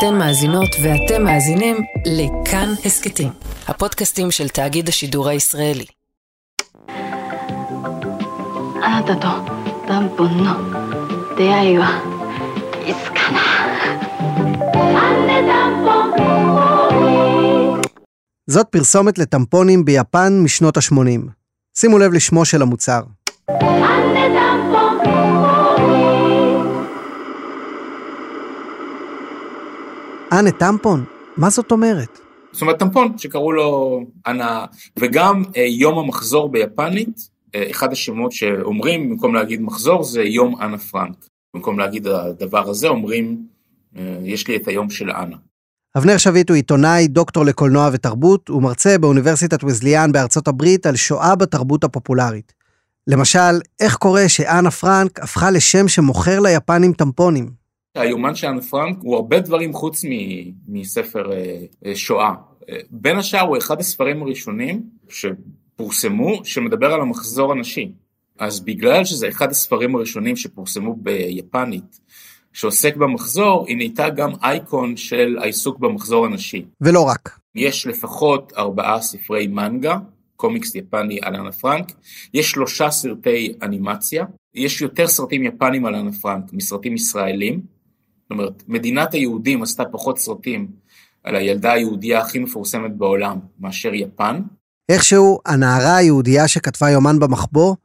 אתן מאזינות ואתם מאזינים לכאן הסכתים, הפודקאסטים של תאגיד השידור הישראלי. あなたとダンポンの出会いはいつかな זאת פרסומת לטמפונים ביפן משנות ה-80. שימו לב לשמו של המוצר. אנה טמפון? מה זאת אומרת? זאת אומרת טמפון שקראו לו אנה, וגם אה, יום המחזור ביפנית, אה, אחד השמות שאומרים במקום להגיד מחזור זה יום אנה פרנק. במקום להגיד הדבר הזה אומרים אה, יש לי את היום של אנה. אבנר שביט הוא עיתונאי, דוקטור לקולנוע ותרבות, ומרצה באוניברסיטת וזליאן בארצות הברית על שואה בתרבות הפופולרית. למשל, איך קורה שאנה פרנק הפכה לשם שמוכר ליפנים טמפונים? היומן של אנה פרנק הוא הרבה דברים חוץ מ- מספר אה, אה, שואה. אה, בין השאר הוא אחד הספרים הראשונים שפורסמו שמדבר על המחזור הנשי. אז בגלל שזה אחד הספרים הראשונים שפורסמו ביפנית, שעוסק במחזור, היא נהייתה גם אייקון של העיסוק במחזור הנשי. ולא רק. יש לפחות ארבעה ספרי מנגה, קומיקס יפני על אנה פרנק, יש שלושה סרטי אנימציה, יש יותר סרטים יפנים על אנה פרנק מסרטים ישראלים, זאת אומרת, מדינת היהודים עשתה פחות סרטים על הילדה היהודייה הכי מפורסמת בעולם מאשר יפן. איכשהו, הנערה היהודייה שכתבה יומן במחבוא,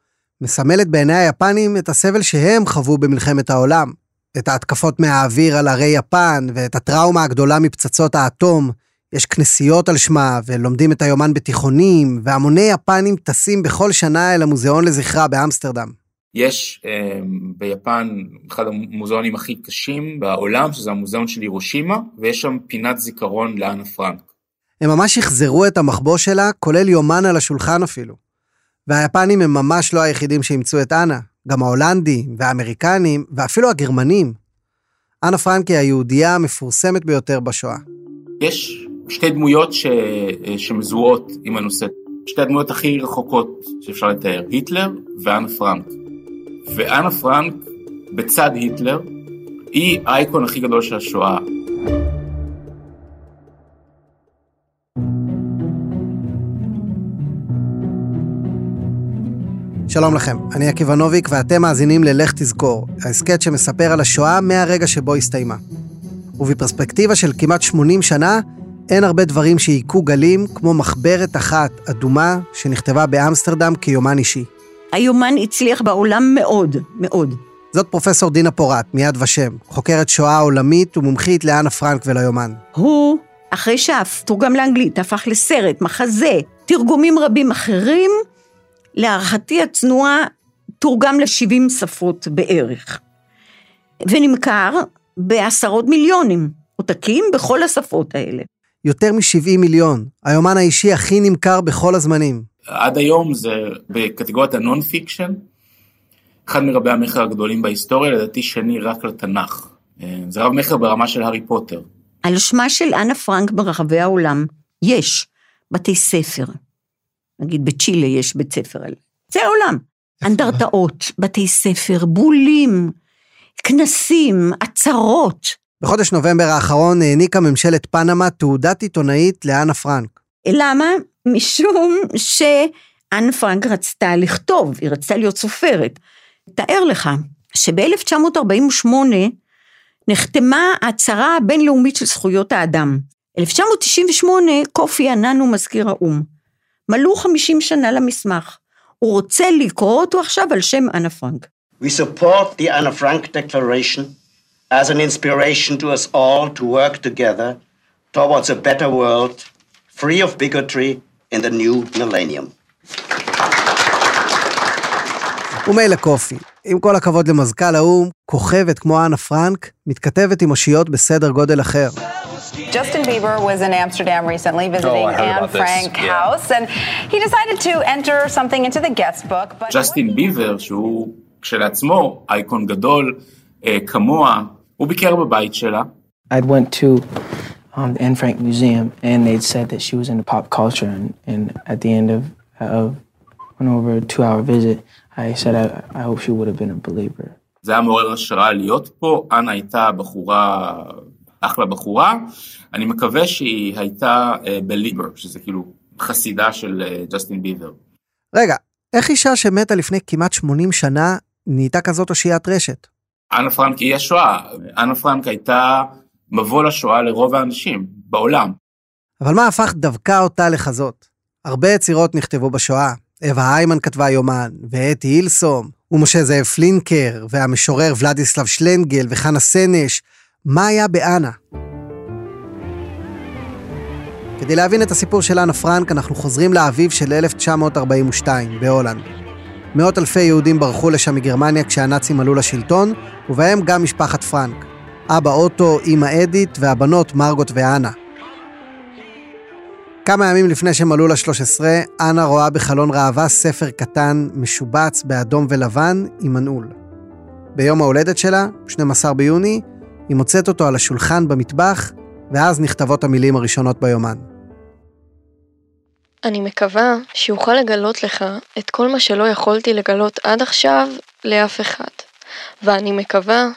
מסמלת בעיני היפנים את הסבל שהם חוו במלחמת העולם. את ההתקפות מהאוויר על ערי יפן, ואת הטראומה הגדולה מפצצות האטום. יש כנסיות על שמה, ולומדים את היומן בתיכונים, והמוני יפנים טסים בכל שנה אל המוזיאון לזכרה באמסטרדם. יש אה, ביפן אחד המוזיאונים הכי קשים בעולם, שזה המוזיאון של הירושימה, ויש שם פינת זיכרון לאנה פרנק. הם ממש שחזרו את המחבוא שלה, כולל יומן על השולחן אפילו. והיפנים הם ממש לא היחידים שאימצו את אנה, גם ההולנדים והאמריקנים ואפילו הגרמנים. אנה פרנק היא היהודייה המפורסמת ביותר בשואה. יש שתי דמויות ש... שמזוהות עם הנושא, שתי הדמויות הכי רחוקות שאפשר לתאר, היטלר ואנה פרנק. ואנה פרנק, בצד היטלר, היא האייקון הכי גדול של השואה. שלום לכם, אני עקיבא נוביק ואתם מאזינים ל"לך תזכור", ההסכת שמספר על השואה מהרגע שבו הסתיימה. ובפרספקטיבה של כמעט 80 שנה, אין הרבה דברים שהיכו גלים כמו מחברת אחת אדומה שנכתבה באמסטרדם כיומן אישי. היומן הצליח בעולם מאוד, מאוד. זאת פרופסור דינה פורת, מיד ושם, חוקרת שואה עולמית ומומחית לאנה פרנק וליומן. הוא, אחרי שאף תורגם לאנגלית, הפך לסרט, מחזה, תרגומים רבים אחרים, להערכתי הצנועה, תורגם ל-70 שפות בערך. ונמכר בעשרות מיליונים עותקים בכל השפות האלה. יותר מ-70 מיליון, היומן האישי הכי נמכר בכל הזמנים. עד היום זה בקטגוריית ה non-fiction, אחד מרבי המכר הגדולים בהיסטוריה, לדעתי שני רק לתנ"ך. אה, זה רב מכר ברמה של הארי פוטר. על שמה של אנה פרנק ברחבי העולם יש בתי ספר. נגיד בצ'ילה יש בית ספר על... זה העולם. אנדרטאות, בתי ספר, בולים, כנסים, עצרות. בחודש נובמבר האחרון העניקה ממשלת פנמה תעודת עיתונאית לאנה פרנק. למה? משום שאנה פרנק רצתה לכתוב, היא רצתה להיות סופרת. תאר לך שב-1948 נחתמה ההצהרה הבינלאומית של זכויות האדם. 1998 קופי ענן הוא מזכיר האו"ם. מלאו 50 שנה למסמך. הוא רוצה לקרוא אותו עכשיו על שם אנה פרנק. We support the Anna Frank Declaration as an inspiration to us all to work together towards a better world, free of bigotry in the new millennium. ומילא קופי, עם כל הכבוד למזכ"ל האו"ם, כוכבת כמו אנה פרנק, מתכתבת עם אושיות בסדר גודל אחר. Justin Bieber was in Amsterdam recently visiting Oh, Anne Frank yeah. house, and he decided to enter something into the guest book. But ג'סטין ביבר, שהוא כשלעצמו אייקון גדול אה, כמוה, הוא ביקר בבית שלה, I went to um, the Anne Frank Museum, and they'd said that she was into pop culture. And, and at the end of, of an over a two-hour visit, I said I, I hope she would have been a believer. זה היה מעורר השראה להיות פה, אנה הייתה בחורה אחלה בחורה, אני מקווה שהיא הייתה אה, בליבר, שזה כאילו חסידה של אה, ג'סטין ביבר. רגע, איך אישה שמתה לפני כמעט 80 שנה נהייתה כזאת אושיית רשת? אנה פרנק היא השואה, אנה פרנק הייתה מבוא לשואה לרוב האנשים בעולם. אבל מה הפך דווקא אותה לכזאת? הרבה יצירות נכתבו בשואה. אווה היימן כתבה יומן, ואתי הילסום, ומשה זאב פלינקר, והמשורר ולדיסלב שלנגל, וחנה סנש. מה היה באנה? כדי להבין את הסיפור של אנה פרנק, אנחנו חוזרים לאביב של 1942, בהולנד. מאות אלפי יהודים ברחו לשם מגרמניה כשהנאצים עלו לשלטון, ובהם גם משפחת פרנק. אבא אוטו, אמא אדית, והבנות מרגוט ואנה. כמה ימים לפני שהם עלו ל-13, אנה רואה בחלון ראווה ספר קטן, משובץ באדום ולבן, עם מנעול. ביום ההולדת שלה, 12 ביוני, היא מוצאת אותו על השולחן במטבח, ואז נכתבות המילים הראשונות ביומן. אני מקווה שאוכל לגלות לך את כל מה שלא יכולתי לגלות עד עכשיו לאף אחד, ואני מקווה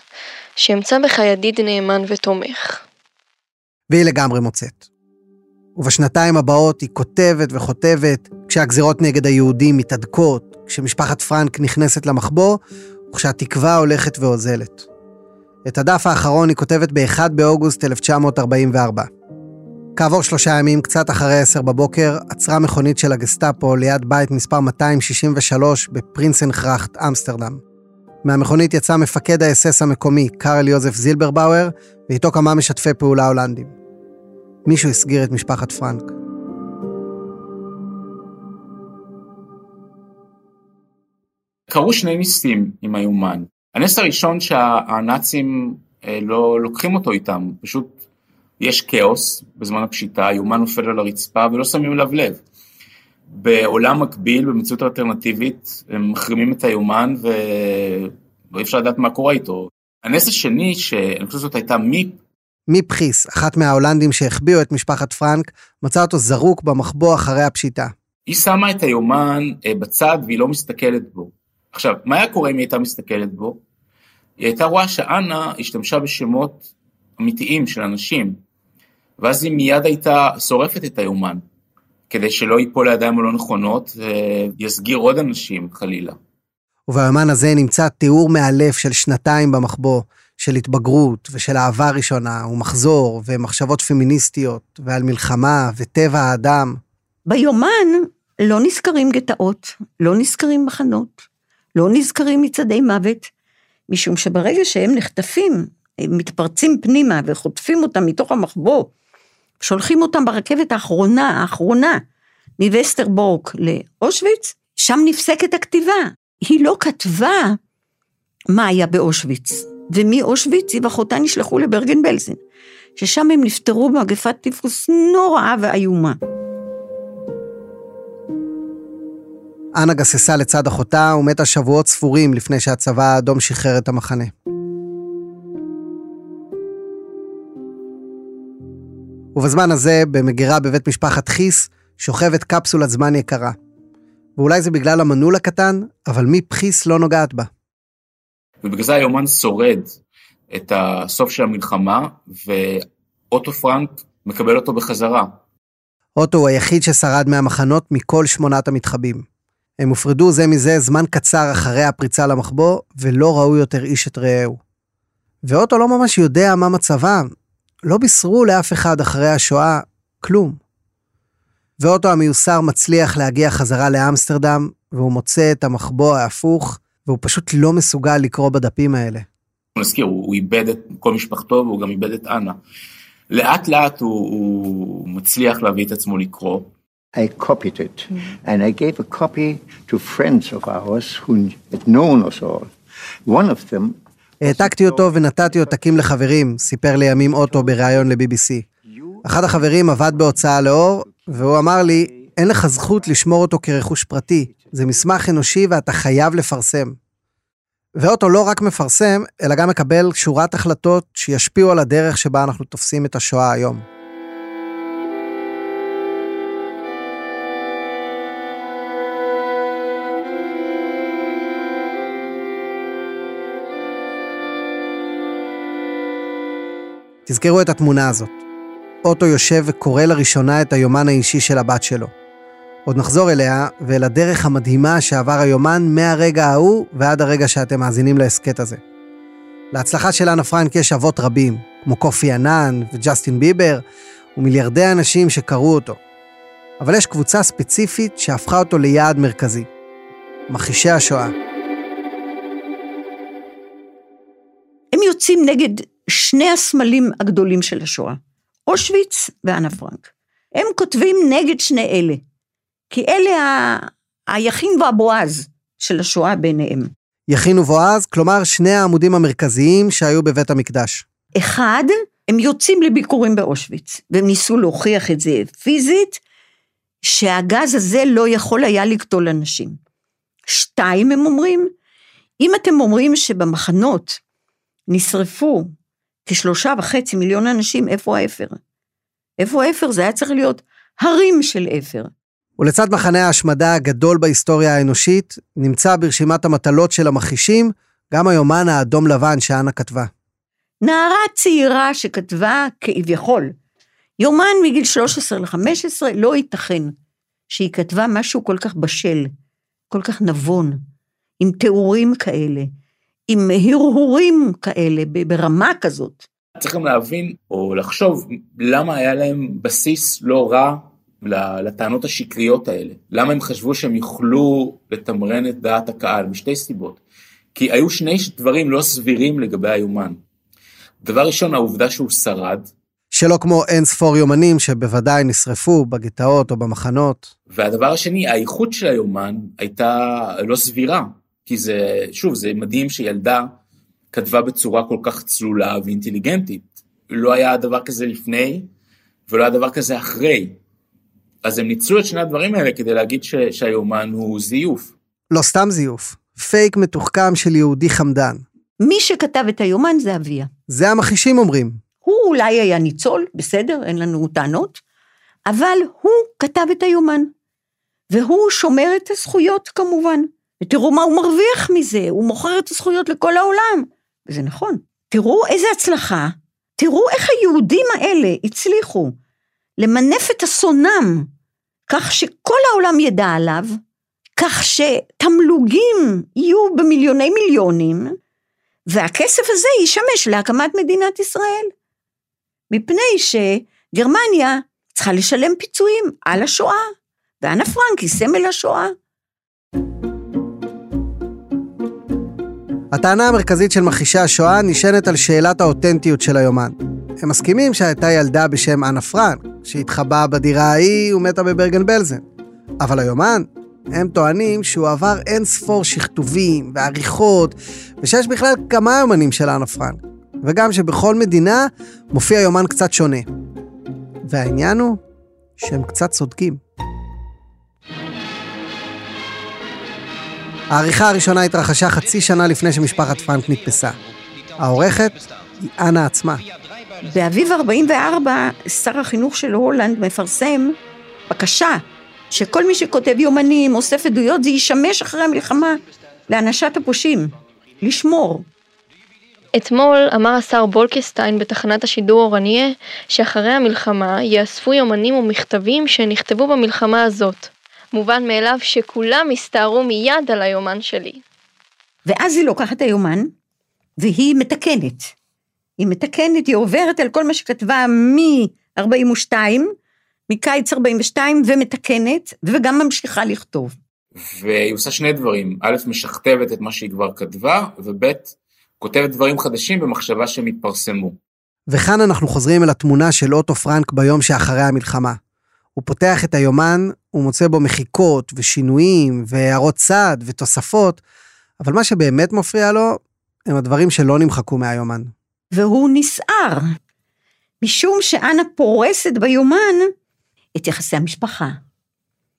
שאמצא בך ידיד נאמן ותומך. והיא לגמרי מוצאת. ובשנתיים הבאות היא כותבת וכותבת, כשהגזירות נגד היהודים מתהדקות, כשמשפחת פרנק נכנסת למחבוא, וכשהתקווה הולכת ואוזלת. את הדף האחרון היא כותבת ב-1 באוגוסט 1944. כעבור שלושה ימים, קצת אחרי עשר בבוקר, עצרה מכונית של הגסטאפו ליד בית מספר 263 בפרינסנכרחט, אמסטרדם. מהמכונית יצא מפקד האס-אס המקומי, קארל יוזף זילברבאואר, ואיתו כמה משתפי פעולה הולנדים. מישהו הסגיר את משפחת פרנק. קרו שני ניסים עם היומן. הנס הראשון שהנאצים אה, לא לוקחים אותו איתם, פשוט יש כאוס בזמן הפשיטה, היומן נופל על הרצפה ולא שמים אליו לב. בעולם מקביל, במציאות אלטרנטיבית, הם מחרימים את היומן ואי אפשר לדעת מה קורה איתו. הנס השני, שאני חושב שזאת הייתה מיפ. מיפ חיס, אחת מההולנדים שהחביאו את משפחת פרנק, מצאה אותו זרוק במחבוא אחרי הפשיטה. היא שמה את היומן אה, בצד והיא לא מסתכלת בו. עכשיו, מה היה קורה אם היא הייתה מסתכלת בו? היא הייתה רואה שאנה השתמשה בשמות אמיתיים של אנשים, ואז היא מיד הייתה שורפת את היומן, כדי שלא ייפול לידיים הלא נכונות ויסגיר עוד אנשים חלילה. וביומן הזה נמצא תיאור מאלף של שנתיים במחבוא, של התבגרות ושל אהבה ראשונה ומחזור ומחשבות פמיניסטיות ועל מלחמה וטבע האדם. ביומן לא נזכרים גטאות, לא נזכרים מחנות, לא נזכרים מצעדי מוות, משום שברגע שהם נחטפים, הם מתפרצים פנימה וחוטפים אותם מתוך המחבוא, שולחים אותם ברכבת האחרונה, האחרונה, מווסטרבורק לאושוויץ, שם נפסקת הכתיבה. היא לא כתבה מה היה באושוויץ, ומאושוויץ היא ואחותה נשלחו לברגן בלזן, ששם הם נפטרו במגפת טיפוס נוראה ואיומה. אנה גססה לצד אחותה ומתה שבועות ספורים לפני שהצבא האדום שחרר את המחנה. ובזמן הזה, במגירה בבית משפחת חיס, שוכבת קפסולת זמן יקרה. ואולי זה בגלל המנעול הקטן, אבל מי פחיס לא נוגעת בה. ובגלל זה היומן שורד את הסוף של המלחמה, ואוטו פרנק מקבל אותו בחזרה. אוטו הוא היחיד ששרד מהמחנות מכל שמונת המתחבים. הם הופרדו זה מזה זמן קצר אחרי הפריצה למחבוא, ולא ראו יותר איש את רעהו. ואוטו לא ממש יודע מה מצבם, לא בישרו לאף אחד אחרי השואה כלום. ואוטו המיוסר מצליח להגיע חזרה לאמסטרדם, והוא מוצא את המחבוא ההפוך, והוא פשוט לא מסוגל לקרוא בדפים האלה. נזכיר, הוא, הוא איבד את כל משפחתו והוא גם איבד את אנה. לאט לאט הוא, הוא מצליח להביא את עצמו לקרוא. I copied it, and I gave a copy to friends of ours who had known us all. One of them העתקתי אותו ונתתי עותקים לחברים, סיפר לימים אוטו בריאיון ל-BBC. אחד החברים עבד בהוצאה לאור, והוא אמר לי, אין לך זכות לשמור אותו כרכוש פרטי, זה מסמך אנושי ואתה חייב לפרסם. ואוטו לא רק מפרסם, אלא גם מקבל שורת החלטות שישפיעו על הדרך שבה אנחנו תופסים את השואה היום. תזכרו את התמונה הזאת. אוטו יושב וקורא לראשונה את היומן האישי של הבת שלו. עוד נחזור אליה ואל הדרך המדהימה שעבר היומן מהרגע ההוא ועד הרגע שאתם מאזינים להסכת הזה. להצלחה של אנה פרנק יש אבות רבים, כמו קופי ענן וג'סטין ביבר, ומיליארדי אנשים שקראו אותו. אבל יש קבוצה ספציפית שהפכה אותו ליעד מרכזי. מכחישי השואה. הם יוצאים נגד שני הסמלים הגדולים של השואה, אושוויץ ואנה פרנק. הם כותבים נגד שני אלה, כי אלה ה... היכין והבועז של השואה ביניהם. יכין ובועז, כלומר שני העמודים המרכזיים שהיו בבית המקדש. אחד, הם יוצאים לביקורים באושוויץ, והם ניסו להוכיח את זה פיזית, שהגז הזה לא יכול היה לקטול אנשים. שתיים, הם אומרים, אם אתם אומרים שבמחנות נשרפו כשלושה וחצי מיליון אנשים, איפה האפר? איפה האפר? זה היה צריך להיות הרים של אפר. ולצד מחנה ההשמדה הגדול בהיסטוריה האנושית, נמצא ברשימת המטלות של המכחישים גם היומן האדום לבן שאנה כתבה. נערה צעירה שכתבה כביכול, יומן מגיל 13 ל-15, לא ייתכן שהיא כתבה משהו כל כך בשל, כל כך נבון, עם תיאורים כאלה, עם הרהורים כאלה, ברמה כזאת. צריך גם להבין או לחשוב למה היה להם בסיס לא רע לטענות השקריות האלה. למה הם חשבו שהם יוכלו לתמרן את דעת הקהל? משתי סיבות. כי היו שני דברים לא סבירים לגבי היומן. דבר ראשון, העובדה שהוא שרד. שלא כמו אין ספור יומנים שבוודאי נשרפו בגטאות או במחנות. והדבר השני, האיכות של היומן הייתה לא סבירה. כי זה, שוב, זה מדהים שילדה כתבה בצורה כל כך צלולה ואינטליגנטית. לא היה דבר כזה לפני, ולא היה דבר כזה אחרי. אז הם ניצלו את שני הדברים האלה כדי להגיד ש, שהיומן הוא זיוף. לא סתם זיוף, פייק מתוחכם של יהודי חמדן. מי שכתב את היומן זה אביה. זה המכחישים אומרים. הוא אולי היה ניצול, בסדר, אין לנו טענות, אבל הוא כתב את היומן. והוא שומר את הזכויות כמובן. ותראו מה הוא מרוויח מזה, הוא מוכר את הזכויות לכל העולם. וזה נכון. תראו איזה הצלחה, תראו איך היהודים האלה הצליחו למנף את אסונם, כך שכל העולם ידע עליו, כך שתמלוגים יהיו במיליוני מיליונים, והכסף הזה ישמש להקמת מדינת ישראל. מפני שגרמניה צריכה לשלם פיצויים על השואה, ואנה פרנק היא סמל השואה. הטענה המרכזית של מכחישי השואה נשענת על שאלת האותנטיות של היומן. הם מסכימים שהייתה ילדה בשם אנה פרנק, שהתחבאה בדירה ההיא ומתה בברגן בלזן. אבל היומן, הם טוענים שהוא עבר אין ספור שכתובים ועריכות, ושיש בכלל כמה יומנים של אנה פרנק, וגם שבכל מדינה מופיע יומן קצת שונה. והעניין הוא שהם קצת צודקים. העריכה הראשונה התרחשה חצי שנה לפני שמשפחת פרנק נתפסה. העורכת היא אנה עצמה. באביב 44, שר החינוך של הולנד מפרסם בקשה שכל מי שכותב יומנים, אוסף עדויות, זה ישמש אחרי המלחמה להענשת הפושעים, לשמור. אתמול אמר השר בולקסטיין בתחנת השידור אורניה שאחרי המלחמה יאספו יומנים ומכתבים שנכתבו במלחמה הזאת. מובן מאליו שכולם הסתערו מיד על היומן שלי. ואז היא לוקחת את היומן והיא מתקנת. היא מתקנת, היא עוברת על כל מה שכתבה מ-42, מקיץ 42, ומתקנת, וגם ממשיכה לכתוב. והיא עושה שני דברים, א', משכתבת את מה שהיא כבר כתבה, וב', כותבת דברים חדשים במחשבה שהם יתפרסמו. וכאן אנחנו חוזרים אל התמונה של אוטו פרנק ביום שאחרי המלחמה. הוא פותח את היומן, הוא מוצא בו מחיקות ושינויים והערות צד ותוספות, אבל מה שבאמת מפריע לו הם הדברים שלא נמחקו מהיומן. והוא נסער, משום שאנה פורסת ביומן את יחסי המשפחה,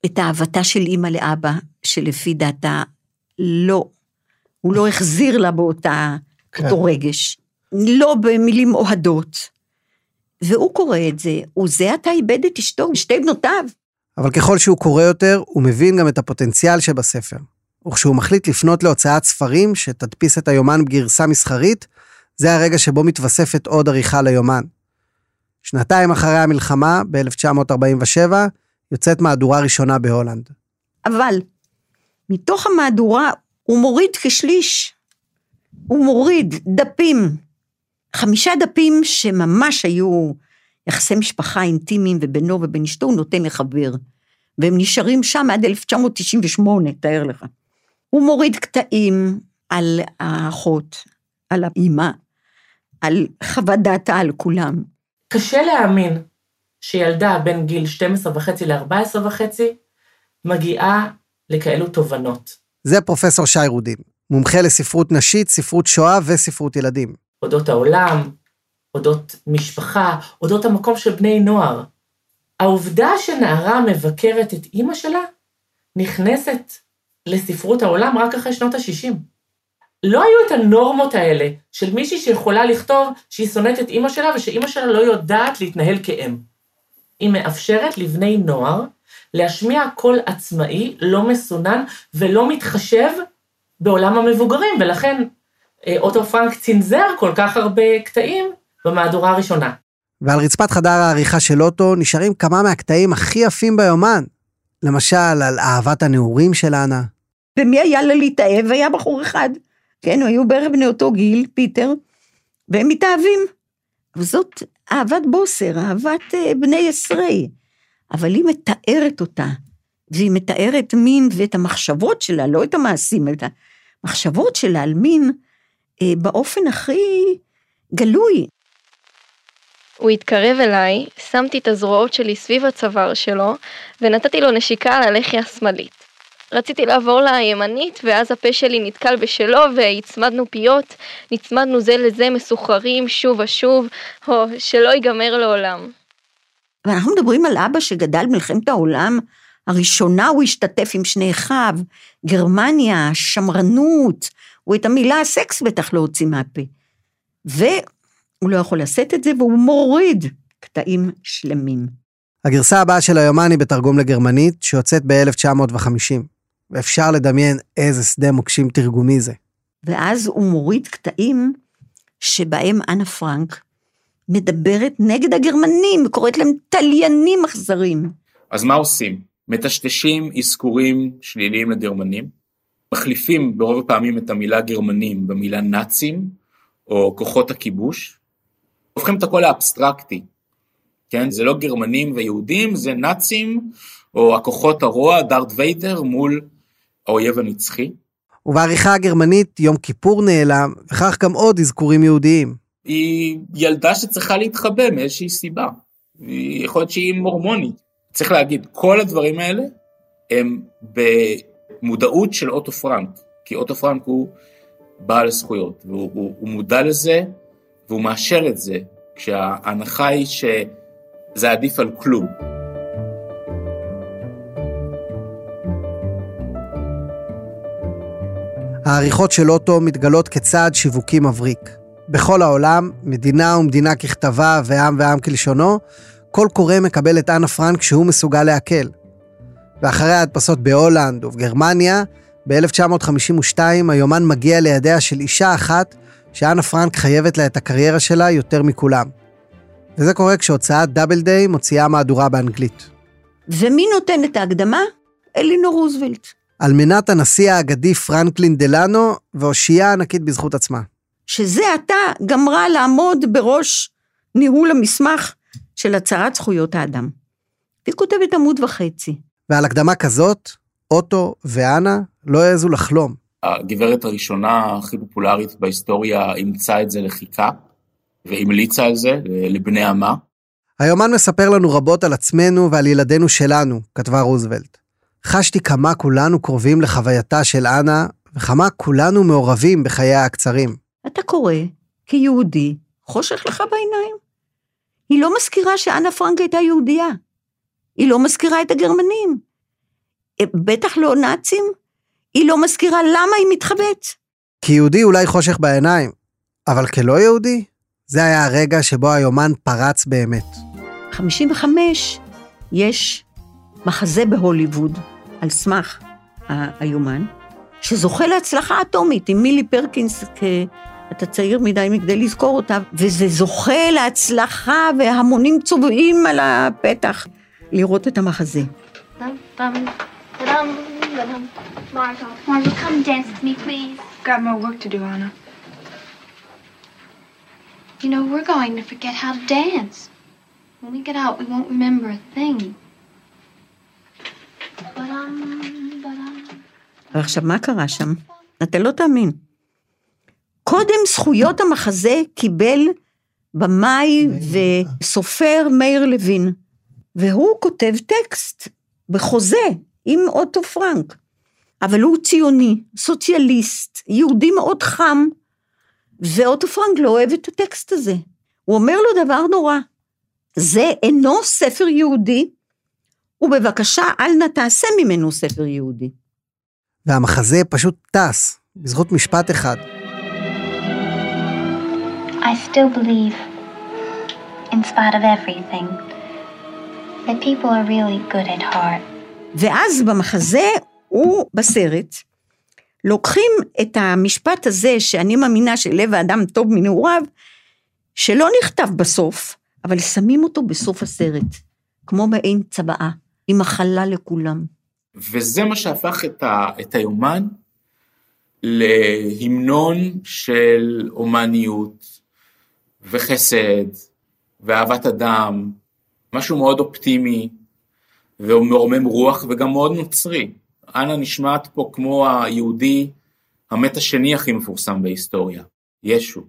את אהבתה של אימא לאבא, שלפי דעתה לא, הוא לא החזיר לה באותה, כן. אותו רגש, לא במילים אוהדות. והוא קורא את זה, וזה עתה איבד את אשתו ושתי בנותיו. אבל ככל שהוא קורא יותר, הוא מבין גם את הפוטנציאל שבספר. וכשהוא מחליט לפנות להוצאת ספרים שתדפיס את היומן בגרסה מסחרית, זה הרגע שבו מתווספת עוד עריכה ליומן. שנתיים אחרי המלחמה, ב-1947, יוצאת מהדורה ראשונה בהולנד. אבל מתוך המהדורה הוא מוריד כשליש. הוא מוריד דפים, חמישה דפים שממש היו יחסי משפחה אינטימיים ובינו ובין אשתו, הוא נותן לחבר. והם נשארים שם עד 1998, תאר לך. הוא מוריד קטעים על האחות, על האימא, על חוות דעתה על כולם. קשה להאמין שילדה בין גיל 12 וחצי ל-14 וחצי מגיעה לכאלו תובנות. זה פרופסור שי רודין, מומחה לספרות נשית, ספרות שואה וספרות ילדים. אודות העולם, אודות משפחה, אודות המקום של בני נוער. העובדה שנערה מבקרת את אימא שלה נכנסת לספרות העולם רק אחרי שנות ה-60. לא היו את הנורמות האלה של מישהי שיכולה לכתוב שהיא שונאת את אימא שלה ושאימא שלה לא יודעת להתנהל כאם. היא מאפשרת לבני נוער להשמיע קול עצמאי, לא מסונן ולא מתחשב בעולם המבוגרים, ולכן אוטו פרנק צנזר כל כך הרבה קטעים במהדורה הראשונה. ועל רצפת חדר העריכה של אוטו נשארים כמה מהקטעים הכי יפים ביומן. למשל, על אהבת הנעורים של אנה. ומי היה לה להתאהב? היה בחור אחד. כן, היו בערך בני אותו גיל, פיטר, והם מתאהבים. וזאת אהבת בוסר, אהבת uh, בני עשרי. אבל היא מתארת אותה, והיא מתארת מין ואת המחשבות שלה, לא את המעשים, את המחשבות שלה על מין באופן הכי גלוי. הוא התקרב אליי, שמתי את הזרועות שלי סביב הצוואר שלו, ונתתי לו נשיקה על הלחי השמאלית. רציתי לעבור לימנית, ואז הפה שלי נתקל בשלו, והצמדנו פיות, נצמדנו זה לזה מסוחררים שוב ושוב, או שלא ייגמר לעולם. ואנחנו מדברים על אבא שגדל במלחמת העולם הראשונה, הוא השתתף עם שני אחיו, גרמניה, שמרנות, הוא את המילה סקס בטח לא הוציא מהפה. והוא לא יכול לשאת את זה, והוא מוריד קטעים שלמים. הגרסה הבאה של היומן היא בתרגום לגרמנית, שיוצאת ב-1950. ואפשר לדמיין איזה שדה מוקשים תרגומי זה. ואז הוא מוריד קטעים שבהם אנה פרנק מדברת נגד הגרמנים, קוראת להם תליינים אכזרים. אז מה עושים? מטשטשים אזכורים שליליים לגרמנים, מחליפים ברוב הפעמים את המילה גרמנים במילה נאצים, או כוחות הכיבוש, הופכים את הכל לאבסטרקטי, כן? זה לא גרמנים ויהודים, זה נאצים, או הכוחות הרוע, דארט ויידר, מול האויב הנצחי. ובעריכה הגרמנית יום כיפור נעלם, וכך גם עוד אזכורים יהודיים. היא ילדה שצריכה להתחבא מאיזושהי סיבה. יכול להיות שהיא מורמונית. צריך להגיד, כל הדברים האלה הם במודעות של אוטו פרנק, כי אוטו פרנק הוא בעל זכויות, והוא הוא, הוא מודע לזה, והוא מאשר את זה, כשההנחה היא שזה עדיף על כלום. העריכות של אוטו מתגלות כצעד שיווקי מבריק. בכל העולם, מדינה ומדינה ככתבה ועם ועם כלשונו, כל קורא מקבל את אנה פרנק שהוא מסוגל לעכל. ואחרי ההדפסות בהולנד ובגרמניה, ב-1952 היומן מגיע לידיה של אישה אחת שאנה פרנק חייבת לה את הקריירה שלה יותר מכולם. וזה קורה כשהוצאת Doubleday מוציאה מהדורה באנגלית. ומי נותן את ההקדמה? אלינור רוזוולט. אלמנת הנשיא האגדי פרנקלין דלנו ואושיה ענקית בזכות עצמה. שזה עתה גמרה לעמוד בראש ניהול המסמך של הצהרת זכויות האדם. היא כותבת עמוד וחצי. ועל הקדמה כזאת, אוטו ואנה לא העזו לחלום. הגברת הראשונה הכי פופולרית בהיסטוריה אימצה את זה לחיקה, והמליצה על זה לבני עמה. היומן מספר לנו רבות על עצמנו ועל ילדינו שלנו, כתבה רוזוולט. חשתי כמה כולנו קרובים לחווייתה של אנה, וכמה כולנו מעורבים בחייה הקצרים. אתה קורא, כיהודי, חושך לך בעיניים. היא לא מזכירה שאנה פרנק הייתה יהודייה. היא לא מזכירה את הגרמנים. אה, בטח לא נאצים. היא לא מזכירה למה היא מתחבאת. כיהודי אולי חושך בעיניים, אבל כלא יהודי, זה היה הרגע שבו היומן פרץ באמת. 55 יש מחזה בהוליווד, על סמך היומן, שזוכה להצלחה אטומית עם מילי פרקינס אתה צעיר מדי מכדי לזכור אותה, וזה זוכה להצלחה והמונים צובעים על הפתח לראות את המחזה. Margot, Margot, come dance with me, please. Got more work to do, Anna. You know, we're going to forget how to dance. When we get out, we won't remember a thing. Ba-dum, ba-dum. ועכשיו, מה קרה שם? אתה לא תאמין. קודם זכויות המחזה קיבל במאי וסופר מאיר לוין, והוא כותב טקסט בחוזה עם אוטו פרנק. אבל הוא ציוני, סוציאליסט, יהודי מאוד חם, ואוטו פרנק לא אוהב את הטקסט הזה. הוא אומר לו דבר נורא, זה אינו ספר יהודי, ובבקשה אל נא תעשה ממנו ספר יהודי. והמחזה פשוט טס, בזכות משפט אחד. I still believe, in spite of everything, that people are really good at heart. ואז במחזה, הוא בסרט, לוקחים את המשפט הזה, שאני מאמינה שלב האדם טוב מנעוריו, שלא נכתב בסוף, אבל שמים אותו בסוף הסרט, כמו מעין צבעה, עם מחלה לכולם. וזה מה שהפך את, ה, את היומן להמנון של אומניות וחסד ואהבת אדם, משהו מאוד אופטימי ומרומם רוח וגם מאוד נוצרי. אנה נשמעת פה כמו היהודי המת השני הכי מפורסם בהיסטוריה, ישו.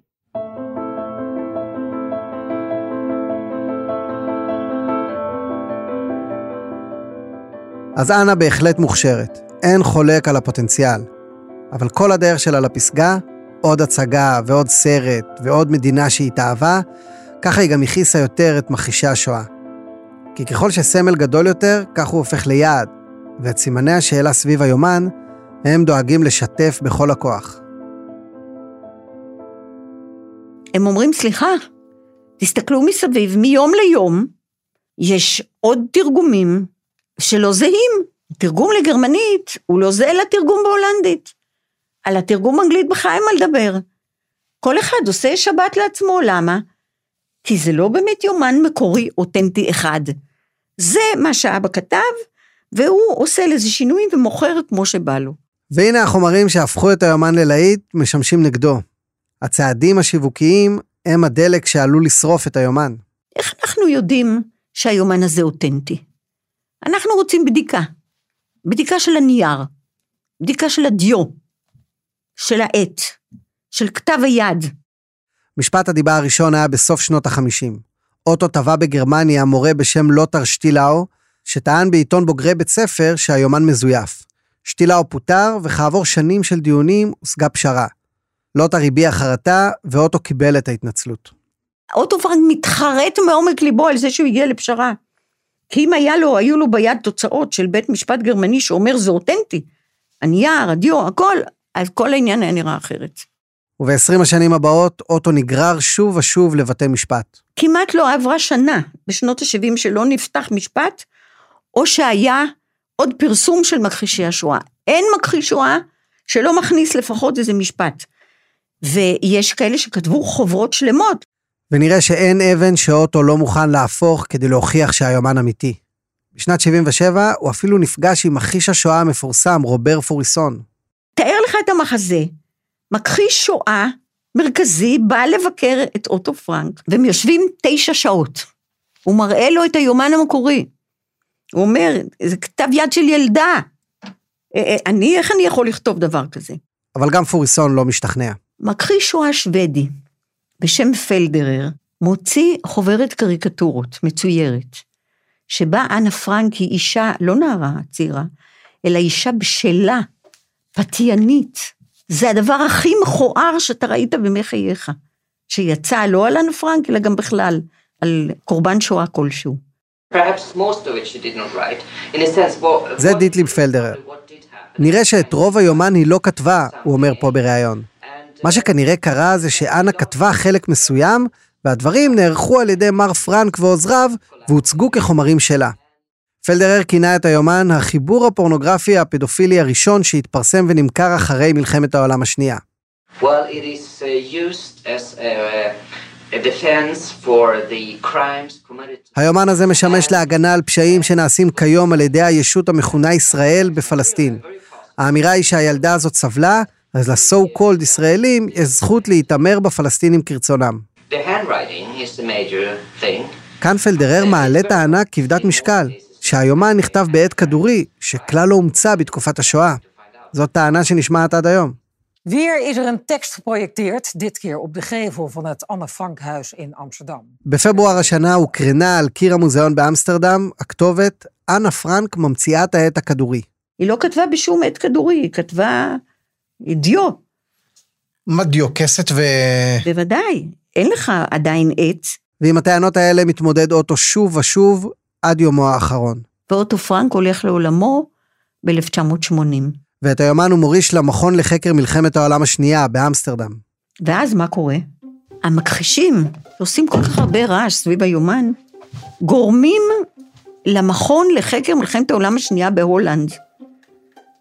אז אנה בהחלט מוכשרת, אין חולק על הפוטנציאל. אבל כל הדרך שלה לפסגה, עוד הצגה ועוד סרט ועוד מדינה שהיא התאהבה, ככה היא גם הכעיסה יותר את מכחישי השואה. כי ככל שסמל גדול יותר, כך הוא הופך ליעד, ואת סימני השאלה סביב היומן, הם דואגים לשתף בכל הכוח. הם אומרים, סליחה, תסתכלו מסביב, מיום ליום יש עוד תרגומים שלא זהים. תרגום לגרמנית הוא לא זהה לתרגום בהולנדית. על התרגום אנגלית בכלל אין מה לדבר. כל אחד עושה שבת לעצמו, למה? כי זה לא באמת יומן מקורי אותנטי אחד. זה מה שאבא כתב, והוא עושה לזה שינויים ומוכר כמו שבא לו. והנה החומרים שהפכו את היומן ללהיט משמשים נגדו. הצעדים השיווקיים הם הדלק שעלול לשרוף את היומן. איך אנחנו יודעים שהיומן הזה אותנטי? אנחנו רוצים בדיקה. בדיקה של הנייר, בדיקה של הדיו, של העט, של כתב היד. משפט הדיבה הראשון היה בסוף שנות ה-50. אוטו תבע בגרמניה מורה בשם לוטר שטילאו, שטען בעיתון בוגרי בית ספר שהיומן מזויף. שטילאו פוטר, וכעבור שנים של דיונים הושגה פשרה. לוטר הביע חרטה, ואוטו קיבל את ההתנצלות. אוטו פרנק מתחרט מעומק ליבו על זה שהוא הגיע לפשרה. כי אם היה לו, היו לו ביד תוצאות של בית משפט גרמני שאומר זה אותנטי, הנייר, הדיו, הכל, אז כל העניין היה נראה אחרת. וב-20 השנים הבאות, אוטו נגרר שוב ושוב לבתי משפט. כמעט לא עברה שנה בשנות ה-70 שלא נפתח משפט, או שהיה עוד פרסום של מכחישי השואה. אין מכחיש שואה שלא מכניס לפחות איזה משפט. ויש כאלה שכתבו חוברות שלמות. ונראה שאין אבן שאוטו לא מוכן להפוך כדי להוכיח שהיומן אמיתי. בשנת 77 הוא אפילו נפגש עם מכחיש השואה המפורסם, רובר פוריסון. תאר לך את המחזה, מכחיש שואה מרכזי בא לבקר את אוטו פרנק, והם יושבים תשע שעות. הוא מראה לו את היומן המקורי. הוא אומר, זה כתב יד של ילדה. אה, אה, אני, איך אני יכול לכתוב דבר כזה? אבל גם פוריסון לא משתכנע. מכחיש שואה שוודי בשם פלדרר מוציא חוברת קריקטורות מצוירת, שבה אנה פרנק היא אישה, לא נערה צעירה, אלא אישה בשלה, פתיינית. זה הדבר הכי מכוער שאתה ראית בימי חייך, שיצא לא על אנה פרנק, אלא גם בכלל, על קורבן שואה כלשהו. זה דיטליב פלדרר. נראה שאת רוב היומן היא לא כתבה, הוא אומר פה בריאיון. מה שכנראה קרה זה שאנה כתבה חלק מסוים, והדברים נערכו על ידי מר פרנק ועוזריו, והוצגו כחומרים שלה. פלדרר כינה את היומן החיבור הפורנוגרפי הפדופילי הראשון שהתפרסם ונמכר אחרי מלחמת העולם השנייה. Well, it is uh, used as a. היומן הזה משמש להגנה על פשעים שנעשים כיום על ידי הישות המכונה ישראל בפלסטין. האמירה היא שהילדה הזאת סבלה, אז ל-so called ישראלים יש זכות להתעמר בפלסטינים כרצונם. כאן פלדרר מעלה טענה כבדת משקל, שהיומן נכתב בעת כדורי, שכלל לא הומצא בתקופת השואה. זאת טענה שנשמעת עד היום. Weer is er een tekst geprojecteerd, dit keer op de gevel van het Anne Frank-huis in Amsterdam. בפברואר השנה הוקרנה על קיר המוזיאון באמסטרדם הכתובת אנה פרנק ממציאת העט הכדורי. היא לא כתבה בשום עת כדורי, היא כתבה דיו. מה דיו, כסת ו... בוודאי, אין לך עדיין עט. ועם הטענות האלה מתמודד אוטו שוב ושוב עד יומו האחרון. ואוטו פרנק הולך לעולמו ב-1980. ואת היומן הוא מוריש למכון לחקר מלחמת העולם השנייה באמסטרדם. ואז מה קורה? המכחישים, שעושים כל כך הרבה רעש סביב היומן, גורמים למכון לחקר מלחמת העולם השנייה בהולנד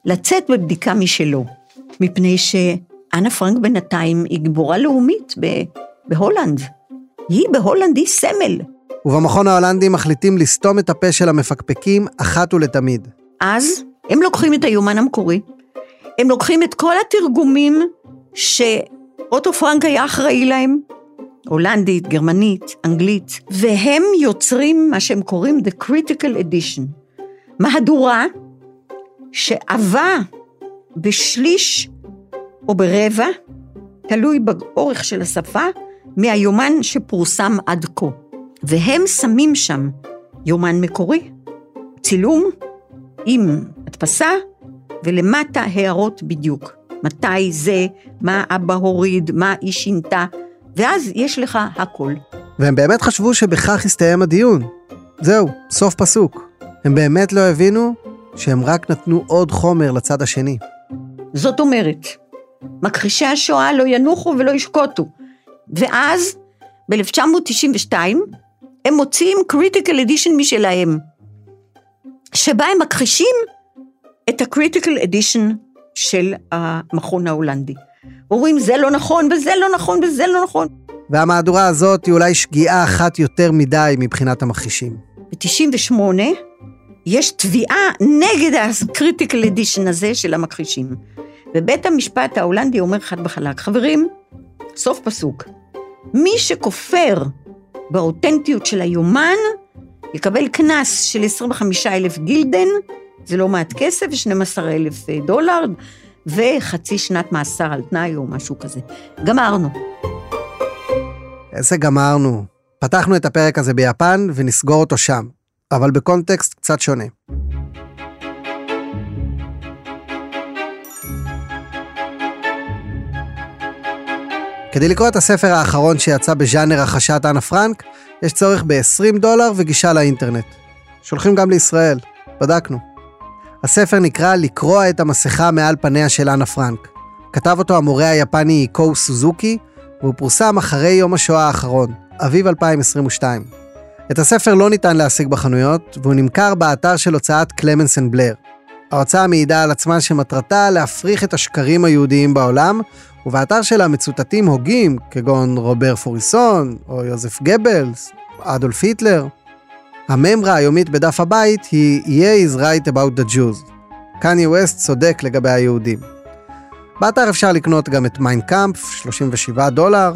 לצאת בבדיקה משלו, מפני שאנה פרנק בינתיים היא גיבורה לאומית בהולנד. היא בהולנד היא סמל. ובמכון ההולנדי מחליטים לסתום את הפה של המפקפקים אחת ולתמיד. אז הם לוקחים את היומן המקורי, הם לוקחים את כל התרגומים שאוטו פרנק היה אחראי להם, הולנדית, גרמנית, אנגלית, והם יוצרים מה שהם קוראים The Critical Edition, מהדורה שעבה בשליש או ברבע, תלוי באורך של השפה, מהיומן שפורסם עד כה. והם שמים שם יומן מקורי, צילום עם הדפסה, ולמטה הערות בדיוק. מתי זה, מה אבא הוריד, מה היא שינתה, ואז יש לך הכל. והם באמת חשבו שבכך יסתיים הדיון. זהו, סוף פסוק. הם באמת לא הבינו שהם רק נתנו עוד חומר לצד השני. זאת אומרת, מכחישי השואה לא ינוחו ולא ישקוטו. ואז, ב-1992, הם מוציאים critical edition משלהם, שבה הם מכחישים את ה-critical edition של המכון ההולנדי. אומרים, זה לא נכון, וזה לא נכון, וזה לא נכון. והמהדורה הזאת היא אולי שגיאה אחת יותר מדי מבחינת המכחישים. ב-98 יש תביעה נגד ה-critical edition הזה של המכחישים. ובית המשפט ההולנדי אומר חד וחלק, חברים, סוף פסוק, מי שכופר באותנטיות של היומן, יקבל קנס של 25 אלף גילדן, זה לא מעט כסף, 12 אלף דולר, וחצי שנת מאסר על תנאי או משהו כזה. גמרנו. איזה גמרנו. פתחנו את הפרק הזה ביפן ונסגור אותו שם, אבל בקונטקסט קצת שונה. כדי לקרוא את הספר האחרון שיצא בז'אנר הכחשת אנה פרנק, יש צורך ב-20 דולר וגישה לאינטרנט. שולחים גם לישראל, בדקנו. הספר נקרא לקרוע את המסכה מעל פניה של אנה פרנק. כתב אותו המורה היפני קו סוזוקי, והוא פורסם אחרי יום השואה האחרון, אביב 2022. את הספר לא ניתן להשיג בחנויות, והוא נמכר באתר של הוצאת קלמנסן בלר. ההוצאה מעידה על עצמה שמטרתה להפריך את השקרים היהודיים בעולם, ובאתר שלה מצוטטים הוגים, כגון רובר פוריסון, או יוזף גבלס, אדולף היטלר. המימרה היומית בדף הבית היא Ye is right about the Jews. קניה ווסט צודק לגבי היהודים. באתר אפשר לקנות גם את מיין קאמפף, 37 דולר,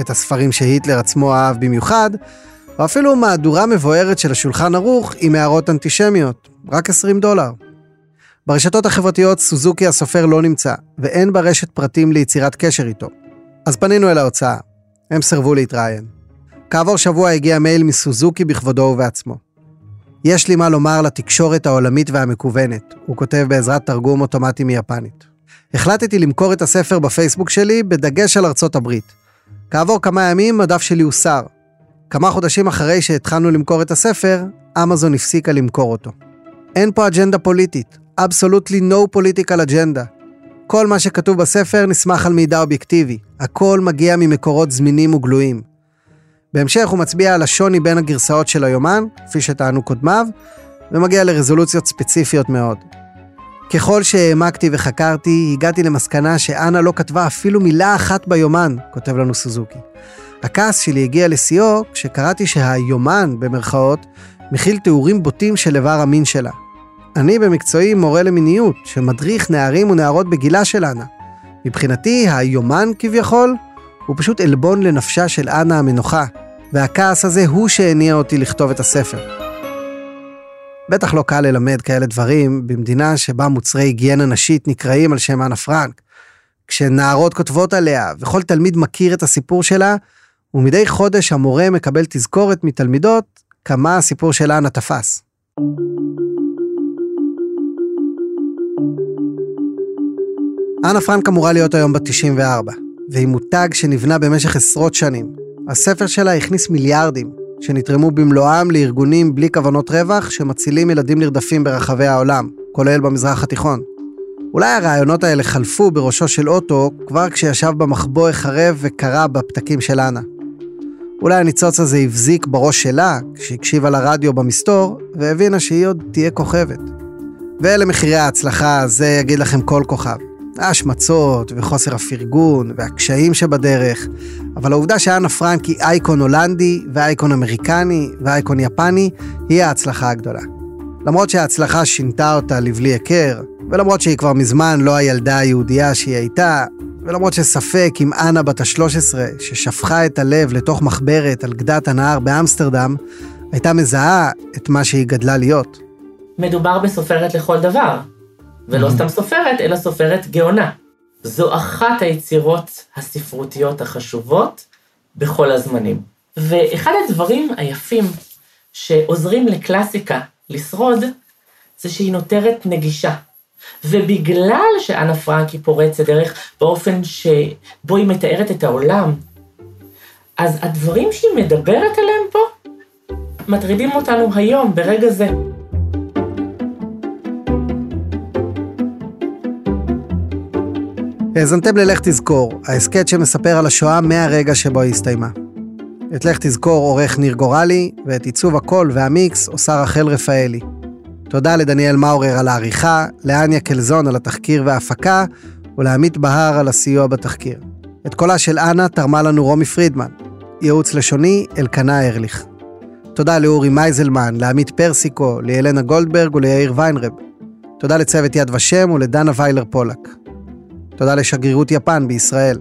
את הספרים שהיטלר עצמו אהב במיוחד, או אפילו מהדורה מבוארת של השולחן ערוך עם הערות אנטישמיות, רק 20 דולר. ברשתות החברתיות סוזוקי הסופר לא נמצא, ואין ברשת פרטים ליצירת קשר איתו. אז פנינו אל ההוצאה. הם סירבו להתראיין. כעבור שבוע הגיע מייל מסוזוקי בכבודו ובעצמו. יש לי מה לומר לתקשורת העולמית והמקוונת, הוא כותב בעזרת תרגום אוטומטי מיפנית. החלטתי למכור את הספר בפייסבוק שלי בדגש על ארצות הברית. כעבור כמה ימים הדף שלי הוסר. כמה חודשים אחרי שהתחלנו למכור את הספר, אמזון הפסיקה למכור אותו. אין פה אג'נדה פוליטית, absolutely no political agenda. כל מה שכתוב בספר נסמך על מידע אובייקטיבי, הכל מגיע ממקורות זמינים וגלויים. בהמשך הוא מצביע על השוני בין הגרסאות של היומן, כפי שטענו קודמיו, ומגיע לרזולוציות ספציפיות מאוד. ככל שהעמקתי וחקרתי, הגעתי למסקנה שאנה לא כתבה אפילו מילה אחת ביומן, כותב לנו סוזוקי. הכעס שלי הגיע לשיאו כשקראתי שהיומן, במרכאות, מכיל תיאורים בוטים של איבר המין שלה. אני במקצועי מורה למיניות, שמדריך נערים ונערות בגילה של אנה. מבחינתי, היומן כביכול, הוא פשוט עלבון לנפשה של אנה המנוחה, והכעס הזה הוא שהניע אותי לכתוב את הספר. בטח לא קל ללמד כאלה דברים במדינה שבה מוצרי היגיינה נשית נקראים על שם אנה פרנק. כשנערות כותבות עליה וכל תלמיד מכיר את הסיפור שלה, ומדי חודש המורה מקבל תזכורת מתלמידות כמה הסיפור של אנה תפס. אנה פרנק אמורה להיות היום בת 94, והיא מותג שנבנה במשך עשרות שנים. הספר שלה הכניס מיליארדים, שנתרמו במלואם לארגונים בלי כוונות רווח שמצילים ילדים נרדפים ברחבי העולם, כולל במזרח התיכון. אולי הרעיונות האלה חלפו בראשו של אוטו כבר כשישב במחבוא החרב וקרא בפתקים של אנה. אולי הניצוץ הזה הבזיק בראש שלה כשהקשיבה לרדיו במסתור והבינה שהיא עוד תהיה כוכבת. ואלה מחירי ההצלחה, זה יגיד לכם כל כוכב. ההשמצות וחוסר הפרגון והקשיים שבדרך, אבל העובדה שאנה פרנק היא אייקון הולנדי ואייקון אמריקני ואייקון יפני, היא ההצלחה הגדולה. למרות שההצלחה שינתה אותה לבלי היכר, ולמרות שהיא כבר מזמן לא הילדה היהודייה שהיא הייתה, ולמרות שספק אם אנה בת ה-13, ששפכה את הלב לתוך מחברת על גדת הנהר באמסטרדם, הייתה מזהה את מה שהיא גדלה להיות. מדובר בסופרת לכל דבר, ולא סתם סופרת, אלא סופרת גאונה. זו אחת היצירות הספרותיות החשובות בכל הזמנים. ואחד הדברים היפים שעוזרים לקלאסיקה לשרוד, זה שהיא נותרת נגישה. ובגלל שאנה פרנק היא פורצת דרך באופן שבו היא מתארת את העולם, אז הדברים שהיא מדברת עליהם פה, מטרידים אותנו היום, ברגע זה. האזנתם ללך תזכור, ההסכת שמספר על השואה מהרגע שבו היא הסתיימה. את לך תזכור עורך ניר גורלי, ואת עיצוב הקול והמיקס עושה רחל רפאלי. תודה לדניאל מאורר על העריכה, לאניה קלזון על התחקיר וההפקה, ולעמית בהר על הסיוע בתחקיר. את קולה של אנה תרמה לנו רומי פרידמן. ייעוץ לשוני, אלקנה ארליך. תודה לאורי מייזלמן, לעמית פרסיקו, לילנה גולדברג וליאיר ויינרב. תודה לצוות יד ושם ולדנה ויילר פולק. תודה לשגרירות יפן בישראל.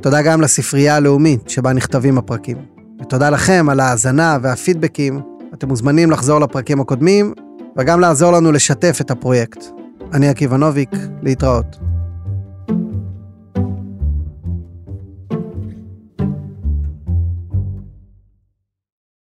תודה גם לספרייה הלאומית שבה נכתבים הפרקים. ותודה לכם על ההאזנה והפידבקים. אתם מוזמנים לחזור לפרקים הקודמים, וגם לעזור לנו לשתף את הפרויקט. אני עקיבא נוביק, להתראות.